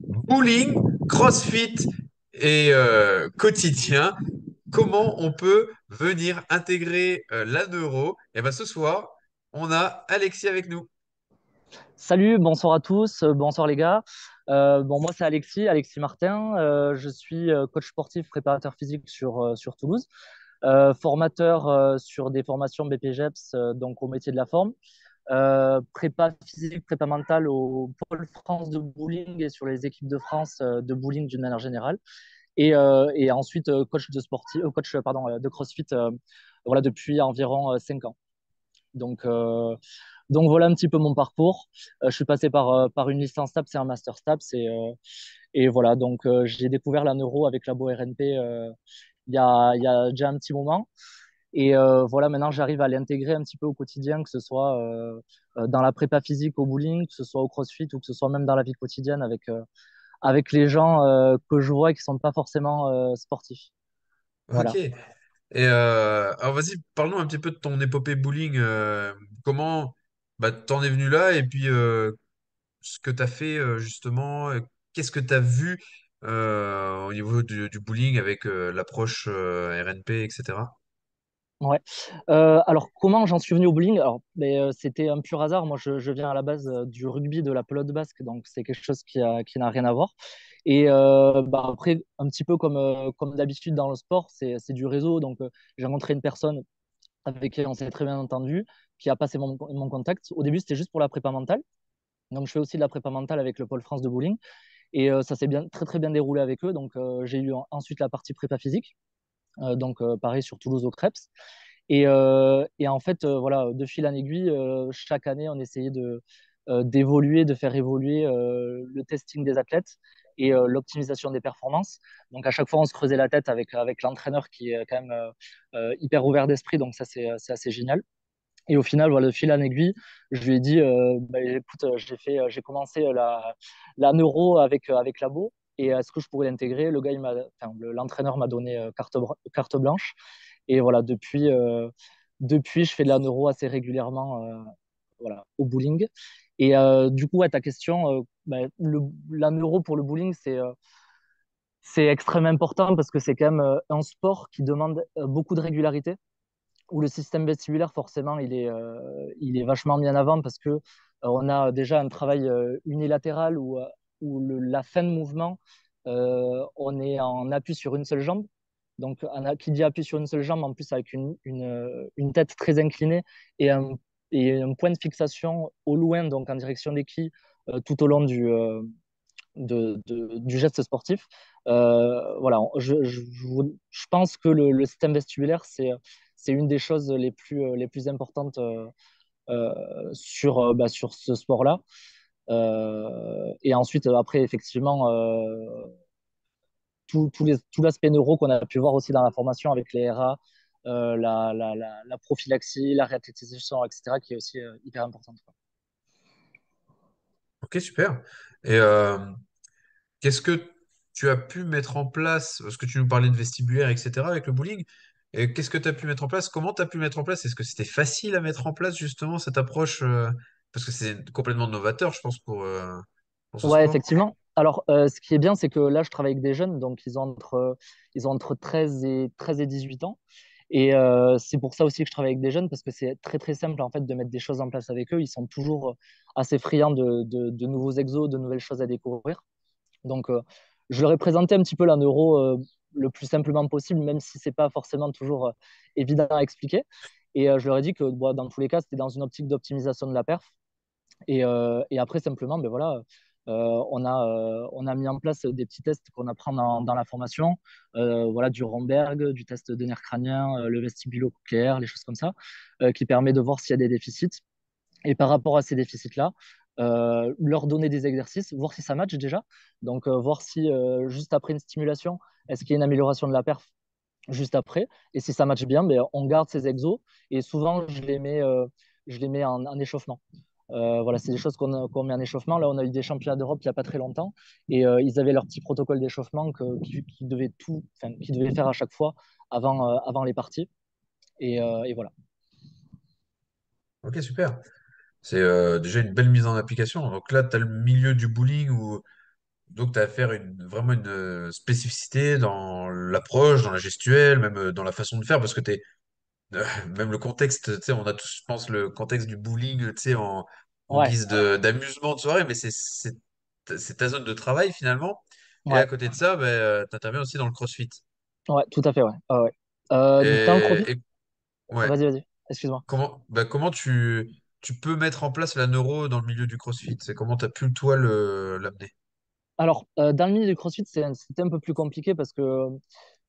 Bowling, CrossFit et euh, quotidien. Comment on peut venir intégrer euh, la neuro? Et ben ce soir, on a Alexis avec nous. Salut, bonsoir à tous, euh, bonsoir les gars. Bon, moi c'est Alexis, Alexis Martin. Je suis coach sportif, préparateur physique sur, sur Toulouse, formateur sur des formations BPGEPS, donc au métier de la forme, Euh, prépa physique, prépa mentale au pôle France de bowling et sur les équipes de France euh, de bowling d'une manière générale. Et, euh, ensuite coach de sportif, coach pardon, de CrossFit, voilà depuis environ euh, 5 ans. Donc, donc voilà un petit peu mon parcours. Je suis passé par, par une licence STAPS et un master STAPS. Et, et voilà, donc j'ai découvert la neuro avec Labo RNP il y a, y a déjà un petit moment. Et euh, voilà, maintenant j'arrive à l'intégrer un petit peu au quotidien, que ce soit euh, euh, dans la prépa physique au bowling, que ce soit au CrossFit ou que ce soit même dans la vie quotidienne avec, avec les gens que je vois et qui sont pas forcément sportifs. Ok. Voilà. Et euh, alors vas-y, parlons un petit peu de ton épopée bowling. comment bah, t'en es venu là et puis ce que tu as fait justement, qu'est-ce que tu as vu au niveau du, bowling avec l'approche RNP, etc. Ouais. Euh, alors, comment j'en suis venu au bowling? Alors, euh, c'était un pur hasard. Moi, je, viens à la base euh, du rugby, de la pelote basque, donc c'est quelque chose qui n'a rien à voir. Et bah, après, un petit peu comme, d'habitude dans le sport, c'est, du réseau. Donc, j'ai rencontré une personne avec qui on s'est très bien entendu, qui a passé mon, contact. Au début, c'était juste pour la prépa mentale. Donc, je fais aussi de la prépa mentale avec le pôle France de bowling. Et ça s'est bien, très, très bien déroulé avec eux. Donc, j'ai eu en- ensuite la partie prépa physique. Euh, donc, euh, pareil sur Toulouse au Crêpes. Et, euh, et en fait, voilà, de fil en aiguille, chaque année, on essayait de, d'évoluer, de faire évoluer le testing des athlètes et l'optimisation des performances. Donc, à chaque fois, on se creusait la tête avec, avec l'entraîneur qui est quand même hyper ouvert d'esprit. Donc, ça, c'est, assez génial. Et au final, voilà, de fil en aiguille, je lui ai dit, euh, bah, écoute, j'ai fait, j'ai commencé la, la neuro avec, avec Labo. Et est-ce que je pourrais l'intégrer? Le gars, l'entraîneur m'a donné euh, carte, blanche. Et voilà, depuis, euh, depuis, je fais de la neuro assez régulièrement euh, voilà, au bowling. Et du coup, à ta question, le, la neuro pour le bowling, c'est c'est extrêmement important parce que c'est quand même un sport qui demande beaucoup de régularité, où le système vestibulaire, forcément, il est, il est vachement mis en avant parce que on a déjà un travail unilatéral où, où la fin de mouvement, euh, on est en appui sur une seule jambe. Donc, on a, qui dit appui sur une seule jambe, en plus avec une, une, tête très inclinée et un, et un point de fixation au loin, donc en direction des quilles, euh, tout au long du, euh, de, du geste sportif. Voilà, je, je, je pense que le, système vestibulaire, c'est, c'est une des choses les plus, les plus importantes sur, bah, sur ce sport-là. Euh, et ensuite, après, effectivement, euh, tout, tout, les, tout l'aspect neuro qu'on a pu voir aussi dans la formation avec les RA, euh, la, la, la, la, prophylaxie, la réathlétisation, etc., qui est aussi euh, hyper importante. Ok, super. Et euh, qu'est-ce que tu as pu mettre en place, parce que tu nous parlais de vestibulaire, etc., avec le bowling, et qu'est-ce que tu as pu mettre en place? Comment tu as pu mettre en place? Est-ce que c'était facile à mettre en place, justement, cette approche, euh, parce que c'est complètement novateur, je pense, pour, euh, pour ce Ouais, sport. effectivement. Alors, euh, ce qui est bien, c'est que là, je travaille avec des jeunes, donc ils ont entre, ils ont entre 13 et, 13 et 18 ans. Et euh, c'est pour ça aussi que je travaille avec des jeunes, parce que c'est très, très simple, en fait, de mettre des choses en place avec eux. Ils sont toujours assez friands de, de, de nouveaux exos, de nouvelles choses à découvrir. Donc, euh, je leur ai présenté un petit peu la neuro euh, le plus simplement possible, même si c'est pas forcément toujours euh, évident à expliquer. Et euh, je leur ai dit que bon, dans tous les cas, c'était dans une optique d'optimisation de la perf. Et, euh, et après, simplement, ben voilà, euh, on, a, euh, on a mis en place des petits tests qu'on apprend dans, dans la formation, voilà, du Romberg, du test de nerf crânien, le vestibulo-cochléaire, les choses comme ça, qui permet de voir s'il y a des déficits. Et par rapport à ces déficits-là, leur donner des exercices, voir si ça match déjà. Donc, voir si juste après une stimulation, est-ce qu'il y a une amélioration de la perf juste après. Et si ça match bien, ben, on garde ces exos. Et souvent, je les mets, je les mets en échauffement. Euh, voilà, c'est des choses qu'on qu'on met en échauffement. Là, on a eu des championnats d'Europe il n'y a pas très longtemps et euh, ils avaient leur petit protocole d'échauffement que- qui, devaient tout, enfin, qui devaient faire à chaque fois avant, euh, avant les parties. Et, et voilà. Ok, super. C'est déjà une belle mise en application. Donc là, tu as le milieu du bowling où tu as à faire une, vraiment une spécificité dans l'approche, dans la gestuelle, même dans la façon de faire, parce que t'es, euh, même le contexte, tu sais, on a tous, je pense, le contexte du bowling, tu sais, en, en Ouais, guise d'amusement de soirée, mais c'est, ta zone de travail finalement. Et à côté de ça, ben, tu interviens aussi dans le CrossFit. ouais, tout à fait, ouais. ouais. Euh, dans le Et, CrossFit, et ouais, vas-y, vas-y, excuse-moi. comment, ben, comment tu, tu peux mettre en place la neuro dans le milieu du CrossFit? C'est comment tu as pu, toi, l'amener? Alors, euh, dans le milieu du CrossFit, c'est un- c'était un peu plus compliqué parce que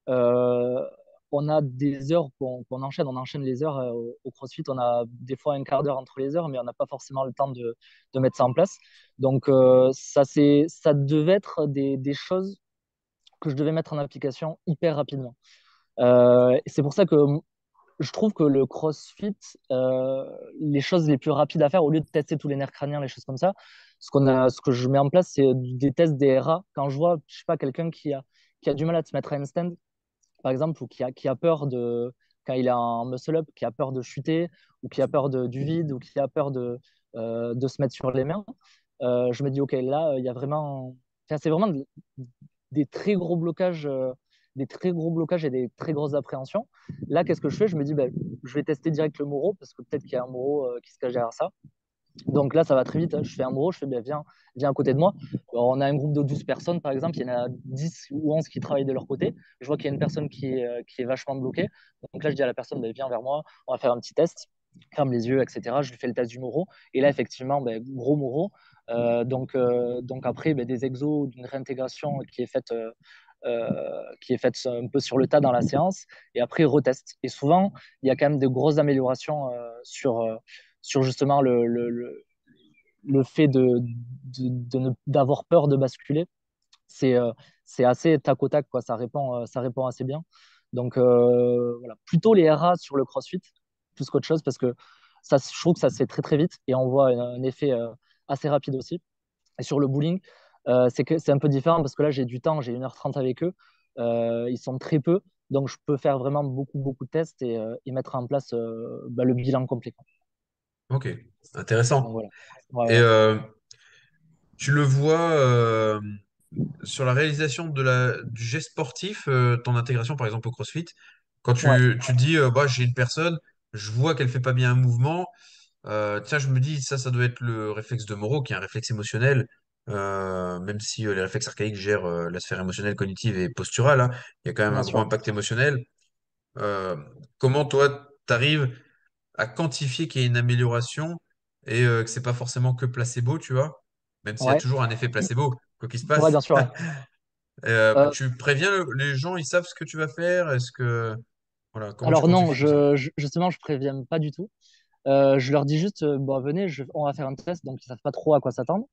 euh, on a des heures qu'on qu'on enchaîne, on enchaîne les heures euh, au, CrossFit, on a des fois un quart d'heure entre les heures, mais on n'a pas forcément le temps de, de mettre ça en place. Donc, euh, ça, ça devait être des, des choses que je devais mettre en application hyper rapidement. Euh, c'est pour ça que je trouve que le CrossFit, les choses les plus rapides à faire, au lieu de tester tous les nerfs crâniens, les choses comme ça, ce, a, ce que je mets en place, c'est des tests des RA. Quand je vois, je sais pas, quelqu'un qui a, qui a du mal à se mettre à handstand, par exemple, ou qui a, qui a peur de, quand il est en muscle-up, qui a peur de chuter, ou qui a peur de, du vide, ou qui a peur de, euh, de se mettre sur les mains, euh, je me dis, OK, là, il y a vraiment, c'est vraiment de- des très gros blocages, euh, des très gros blocages et des très grosses appréhensions. Là, qu'est-ce que je fais? Je me dis, ben, je vais tester direct le Moro, parce que peut-être qu'il y a un Moro qui se cache derrière ça. Donc là, ça va très vite. hein. Je fais un Moro, je fais, ben, viens, viens à côté de moi. On a un groupe de 12 personnes, par exemple, il y en a 10 ou 11 qui travaillent de leur côté. Je vois qu'il y a une personne qui est, euh, vachement bloquée. Donc là, je dis à la personne, ben, viens vers moi, on va faire un petit test. Ferme les yeux, etc. Je lui fais le test du Moro. Et là, effectivement, ben, gros Moro. Euh, donc, euh, donc après, ben, des exos, d'une réintégration qui est faite qui est faite un peu sur le tas dans la séance, et après reteste. Et souvent, il y a quand même de grosses améliorations sur, sur justement le, le, le, le fait de, d'avoir peur de basculer. C'est euh, c'est assez tac au tac, quoi. Ça répond, euh, ça répond assez bien. Donc euh, voilà, plutôt les RA sur le CrossFit, plus qu'autre chose, parce que ça, je trouve que ça se fait très très vite et on voit un, effet assez rapide aussi. Et sur le bowling, c'est que c'est un peu différent parce que là, j'ai du temps, j'ai une heure trente avec eux. Ils sont très peu, donc je peux faire vraiment beaucoup, beaucoup de tests et, et mettre en place bah, le bilan complet. Ok, intéressant. voilà. Ouais, Et ouais. euh, tu le vois euh, sur la réalisation de la, du geste sportif, euh, ton intégration par exemple au CrossFit, quand Ouais, tu, tu dis bah, j'ai une personne, je vois qu'elle fait pas bien un mouvement, tiens, je me dis ça, ça doit être le réflexe de Moreau, qui est un réflexe émotionnel, même si les réflexes archaïques gèrent la sphère émotionnelle, cognitive et posturale, hein, il y a quand même bien un gros sûr. impact émotionnel. Comment toi, tu arrives à quantifier qu'il y a une amélioration et euh, que c'est pas forcément que placebo, tu vois, même s'il y a Ouais, toujours un effet placebo, quoi qu'il se ouais, passe. bien sûr. ouais. Euh, Euh, tu préviens le- les gens, ils savent ce que tu vas faire? Est-ce que voilà, comment tu alors non, quantifies tout ça? je, je- justement, je préviens pas du tout. Euh, je leur dis juste, euh, bon, venez, je- on va faire un test, donc ils savent pas trop à quoi s'attendre.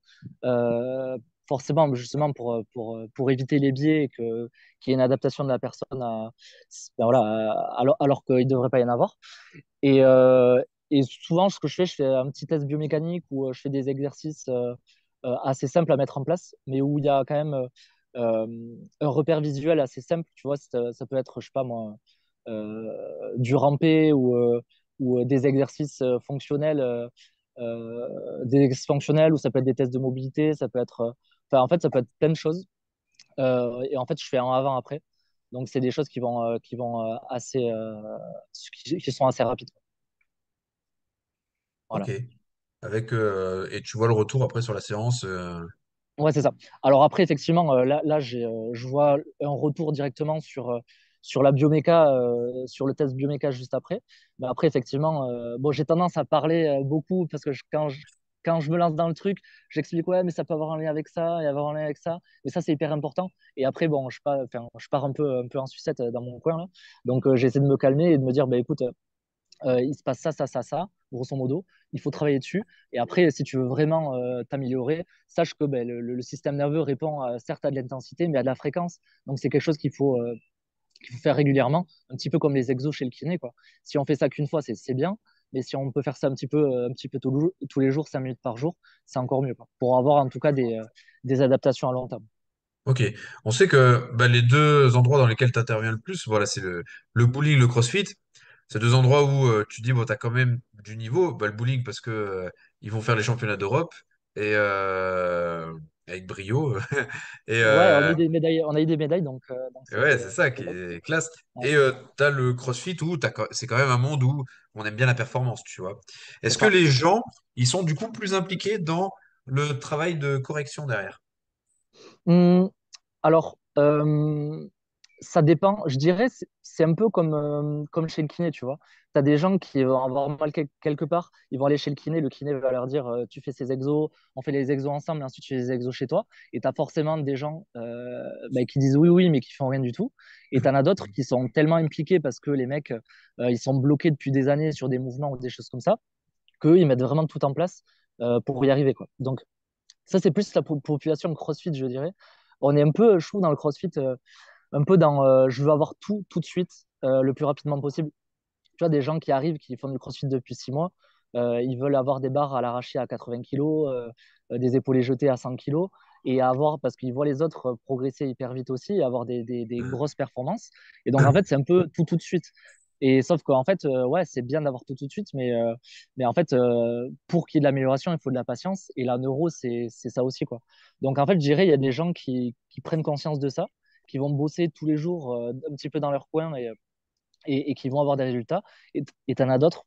Forcément, justement, pour, euh, pour, euh, pour éviter les biais et qu'il y ait une adaptation de la personne ben voilà, alors, alors qu'il ne devrait pas y en avoir. Et, euh, et souvent, ce que je fais, je fais un petit test biomécanique où je fais des exercices assez simples à mettre en place, mais où il y a quand même un repère visuel assez simple. Tu vois, ça, peut être, je sais pas moi, du rampé ou, ou des exercices fonctionnels, des exercices fonctionnels ou ça peut être des tests de mobilité, ça peut être, enfin, en fait, ça peut être plein de choses. Euh, et en fait, je fais un avant-après. Donc, c'est des choses qui vont, euh, qui vont euh, assez, qui, qui sont assez rapides. Ok. Avec et tu vois le retour après sur la séance. Ouais, c'est ça. Alors après, effectivement, euh, là, là j'ai, euh, je vois un retour directement sur, euh, sur la bioméca, sur le test bioméca juste après. Mais après, effectivement, bon, j'ai tendance à parler beaucoup parce que je- quand je, quand je me lance dans le truc, j'explique, ouais, mais ça peut avoir un lien avec ça et avoir un lien avec ça. Mais ça, c'est hyper important. Et après, bon, je pars, un peu, un peu en sucette euh, dans mon coin, là. Donc, euh, j'essaie de me calmer et de me dire, bah, écoute, euh, il se passe ça, ça, ça, ça, grosso modo. Il faut travailler dessus. Et après, si tu veux vraiment t'améliorer, sache que ben, le, système nerveux répond à, certes à de l'intensité, mais à de la fréquence. Donc, c'est quelque chose qu'il faut, faut faire régulièrement, un petit peu comme les exos chez le kiné. Quoi. Si on fait ça qu'une fois, c'est bien. Mais si on peut faire ça un petit peu, euh, un petit peu tous les jours, 5 minutes par jour, c'est encore mieux. Pour avoir en tout cas des, euh, des adaptations à long terme. Ok. On sait que bah, les deux endroits dans lesquels tu interviens le plus, voilà, c'est le, le bowling, le CrossFit. C'est deux endroits où euh, tu dis bon, tu as quand même du niveau. Bah, le bowling parce que euh, ils vont faire les championnats d'Europe et, euh, avec brio. Et, Ouais, on a euh, eu des médailles, on a eu des médailles, donc euh, donc ouais, c'est ça qui est classe. Ouais, Et tu as le CrossFit où c'est quand même un monde où on aime bien la performance, tu vois. Est-ce que les gens, ils sont du coup plus impliqués dans le travail de correction derrière? Hum, alors, euh, ça dépend. Je dirais, c'est un peu comme, euh, comme chez le kiné, tu vois. Tu as des gens qui vont avoir mal quel- quelque part, ils vont aller chez le kiné, le kiné va leur dire, euh, tu fais ces exos, on fait les exos ensemble, et ensuite tu fais les exos chez toi. Et tu as forcément des gens euh, bah, qui disent oui, oui, mais qui font rien du tout. Et tu en as d'autres qui sont tellement impliqués parce que les mecs, ils sont bloqués depuis des années sur des mouvements ou des choses comme ça, qu'eux, ils mettent vraiment tout en place pour y arriver, quoi. Donc, ça, c'est plus la po- population CrossFit, je dirais. On est un peu, trouve, dans le CrossFit, un peu dans euh, je veux avoir tout tout de suite, euh, le plus rapidement possible. Tu vois, des gens qui arrivent, qui font du CrossFit depuis six mois, euh, ils veulent avoir des barres à l'arraché à 80 kilos, euh, euh, des épaules jetés à 100 kilos, et avoir, parce qu'ils voient les autres progresser hyper vite aussi, et avoir des, des, des grosses performances. Et donc, en fait, c'est un peu tout tout de suite. Et sauf qu'en fait, euh, ouais, c'est bien d'avoir tout tout de suite, mais, euh, mais en fait, euh, pour qu'il y ait de l'amélioration, il faut de la patience. Et la neuro, c'est c'est ça aussi, quoi. Donc, en fait, je dirais, il y a des gens qui, qui prennent conscience de ça, qui vont bosser tous les jours euh, un petit peu dans leur coin et, et, et qui vont avoir des résultats. Et tu en as d'autres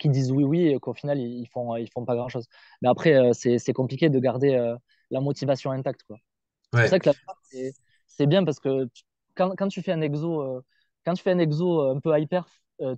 qui disent oui, oui, et qu'au final, ils, ils font, ils font pas grand-chose. Mais après, euh, c'est compliqué de garder euh, la motivation intacte, quoi. C'est pour ça Ouais, que la c'est bien parce que tu- quand, quand tu fais un exo, euh, quand tu fais un exo un peu hyper,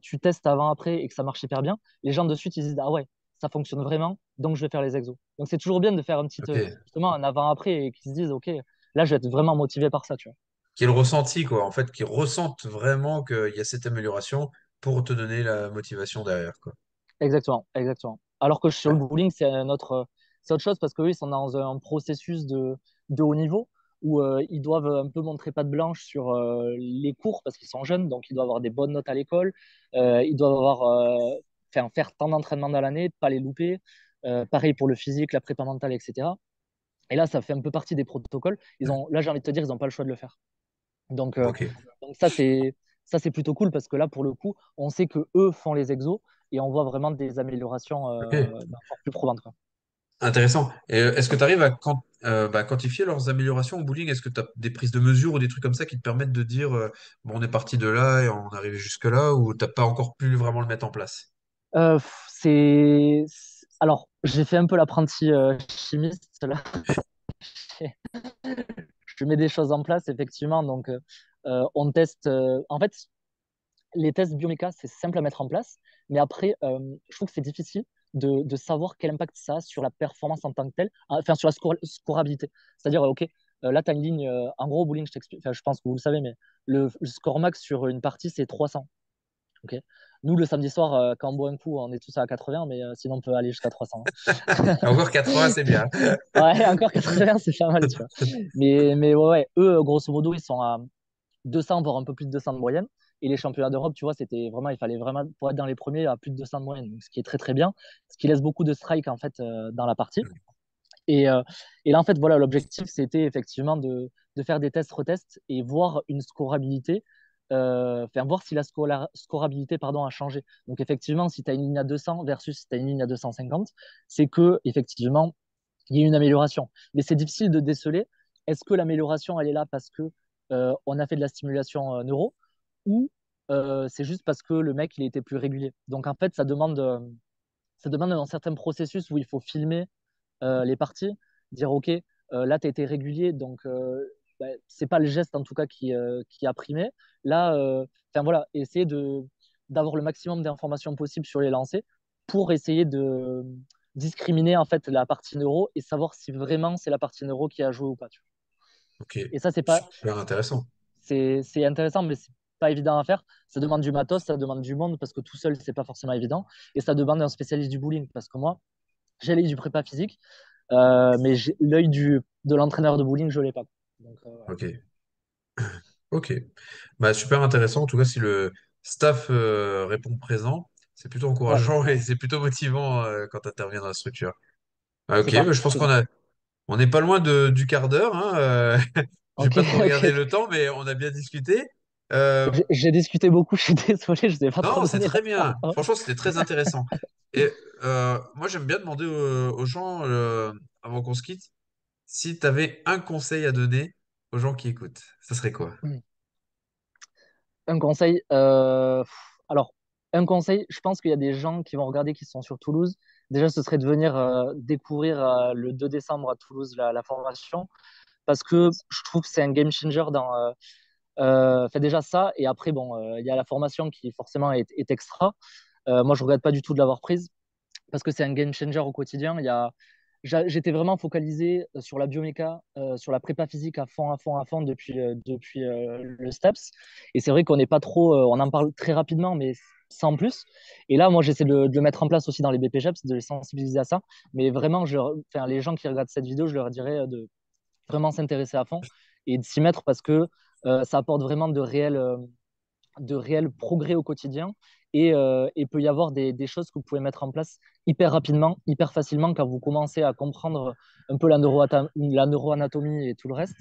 tu testes avant-après et que ça marche hyper bien, les gens de suite, ils disent, ah ouais, ça fonctionne vraiment, donc je vais faire les exos. Donc c'est toujours bien de faire un petit, justement, un avant-après et qu'ils se disent, ok, là, je vais être vraiment motivé par ça, tu vois. Qui est le ressenti, quoi. En fait, qui ressentent vraiment qu'il y a cette amélioration pour te donner la motivation derrière, quoi. Exactement, exactement. Alors que sur le bowling, c'est autre, autre chose parce qu'eux, ils sont dans un processus de, de haut niveau où euh, ils doivent un peu montrer patte blanche sur euh, les cours parce qu'ils sont jeunes, donc ils doivent avoir des bonnes notes à l'école, euh, ils doivent avoir, faire, faire tant d'entraînements dans l'année, pas les louper. Pareil pour le physique, la prépa mentale, etc. Et là, ça fait un peu partie des protocoles. Ils ont, là, j'ai envie de te dire, ils n'ont pas le choix de le faire. Donc, euh, donc ça, c'est ça, c'est plutôt cool parce que là, pour le coup, on sait que eux font les exos et on voit vraiment des améliorations euh, bah, plus probantes, quoi. Intéressant. Et euh, est-ce que tu arrives à quant- euh, bah, quantifier leurs améliorations au bowling? Est-ce que tu as des prises de mesure ou des trucs comme ça qui te permettent de dire, euh, bon, on est parti de là et on est arrivé jusque-là, ou t'as pas encore pu vraiment le mettre en place? Euh, c'est alors, j'ai fait un peu l'apprenti chimiste là. Je mets des choses en place, effectivement. Donc, euh, euh, on teste. euh, en fait, les tests bioméca, c'est simple à mettre en place, mais après, je trouve que c'est difficile de, savoir quel impact ça a sur la performance en tant que telle, hein, enfin sur la scor- scorabilité. C'est-à-dire, OK, là, tu as une ligne, en gros, bowling, je pense que vous le savez, mais le score max sur une partie, c'est 300. OK? Nous, le samedi soir, euh, quand on boit un coup, on est tous à 80, mais euh, sinon, on peut aller jusqu'à 300. Encore 80, c'est bien. Ouais, encore 80, c'est pas mal, tu vois. Mais, mais ouais, ouais, eux, grosso modo, ils sont à 200, voire un peu plus de 200 de moyenne. Et les championnats d'Europe, tu vois, c'était vraiment, il fallait vraiment, pour être dans les premiers, à plus de 200 de moyenne, donc, ce qui est très très bien, ce qui laisse beaucoup de strike en fait euh, dans la partie. Et, euh, et là, en fait, voilà, l'objectif, c'était effectivement de, de faire des tests, retests et voir une scorabilité, euh, voir si la scorabilité pardon, a changé. Donc, effectivement, si tu as une ligne à 200 versus si tu as une ligne à 250, c'est que, effectivement, il y a une amélioration. Mais c'est difficile de déceler. Est-ce que l'amélioration, elle est là parce que euh, on a fait de la stimulation euh, neuro ou c'est juste parce que le mec, il était plus régulier? Donc, en fait, ça demande, ça demande un certain processus où il faut filmer les parties, dire OK, là, tu as été régulier, donc bah, c'est pas le geste en tout cas qui, euh, qui a primé. Là, euh, enfin voilà, essayer de d'avoir le maximum d'informations possibles sur les lancers pour essayer de discriminer en fait la partie neuro et savoir si vraiment c'est la partie neuro qui a joué ou pas. tu vois. Et ça, c'est pas Super intéressant. c'est intéressant, mais c'est pas évident à faire. Ça demande du matos, ça demande du monde parce que tout seul, c'est pas forcément évident. Et ça demande un spécialiste du bowling parce que moi, j'ai l'œil du prépa physique, euh, mais l'œil de l'entraîneur de bowling, je l'ai pas. Donc, euh, voilà. Ok. Ok. Bah, super intéressant. En tout cas, si le staff euh, répond présent, c'est plutôt encourageant et c'est plutôt motivant euh, quand tu interviens dans la structure. Ah, ok, bah, je pense qu'on a, on n'est pas loin de, du quart d'heure. Hein, euh, j'ai Ok, pas trop regardé ok. le temps, mais on a bien discuté. Euh, J'ai j'ai discuté beaucoup, je suis désolé, je ne vais pas trop non, c'est donner la très bien. parole. Franchement, c'était très intéressant. Et euh, moi, j'aime bien demander aux, aux gens, euh, avant qu'on se quitte, si tu avais un conseil à donner aux gens qui écoutent, ça serait quoi? Hmm. Un conseil, euh, alors, un conseil, je pense qu'il y a des gens qui vont regarder qui sont sur Toulouse. Déjà, ce serait de venir euh, découvrir euh, le 2 décembre à Toulouse la, formation, parce que je trouve que c'est un game changer dans, fait déjà ça, et après, bon, il y a la formation qui forcément est, est extra. Moi, je regrette pas du tout de l'avoir prise parce que c'est un game changer au quotidien. Il y a, j'étais vraiment focalisé sur la bioméca, sur la prépa physique à fond, à fond, à fond depuis, depuis le STEPS. Et c'est vrai qu'on n'est pas trop, on en parle très rapidement, mais sans plus. Et là, moi, j'essaie de, le mettre en place aussi dans les BPGEPS, de les sensibiliser à ça. Mais vraiment, je, enfin, les gens qui regardent cette vidéo, je leur dirais de vraiment s'intéresser à fond et de s'y mettre parce que ça apporte vraiment de réels, de réels progrès au quotidien. Et euh, il peut y avoir des, choses que vous pouvez mettre en place hyper rapidement, hyper facilement quand vous commencez à comprendre un peu la, neuroanatomie et tout le reste.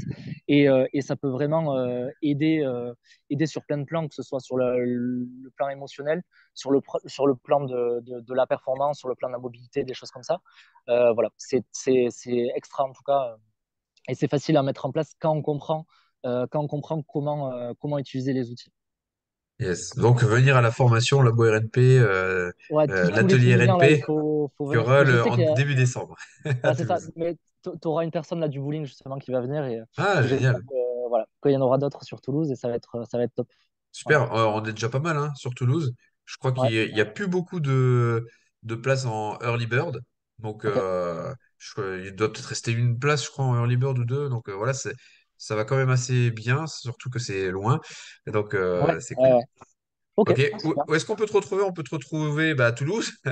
Et, euh, ça peut vraiment euh, aider, euh, sur plein de plans, que ce soit sur le, plan émotionnel, sur le, plan de, la performance, sur le plan de la mobilité, des choses comme ça. Euh, voilà, c'est extra en tout cas. Et c'est facile à mettre en place quand on comprend, euh, euh, comment utiliser les outils. Yes. Donc, venir à la formation Labo RNP, euh, Ouais, euh, l'atelier RNP, faut, faut qui aura le, en a... début décembre Ouais, c'est ça. Mais tu auras une personne là du bowling, justement, qui va venir. Et, Ah, et j'espère génial. que, voilà, qu'il y en aura d'autres sur Toulouse et ça va être, ça va être top. Super. Euh, on est déjà pas mal hein, sur Toulouse. Je crois qu'il Ouais, n'y a, plus beaucoup de, de places en early bird. Donc, euh, je- il doit peut-être rester une place, je crois, en early bird ou deux. Donc, euh, voilà, c'est, ça va quand même assez bien, surtout que c'est loin. Et donc, Ouais, euh, c'est cool. Ok, Ok, où, où est-ce qu'on peut te retrouver? On peut te retrouver bah, à Toulouse. Et,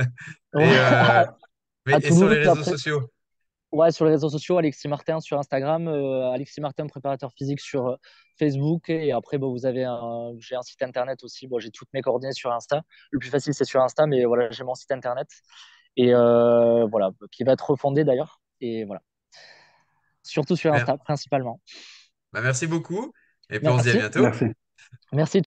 euh, mais, à et sur les réseaux après, sociaux? Ouais, sur les réseaux sociaux, Alexis Martin sur Instagram, euh, Alexis Martin, préparateur physique sur euh, Facebook. Et après, bon, vous avez un, j'ai un site internet aussi. Bon, j'ai toutes mes coordonnées sur Insta. Le plus facile, c'est sur Insta, mais voilà, j'ai mon site internet. Et euh, voilà, qui va être refondé d'ailleurs. Et voilà, surtout sur. Insta, principalement. Bah, merci beaucoup. Et puis on se dit à bientôt. Merci. Merci.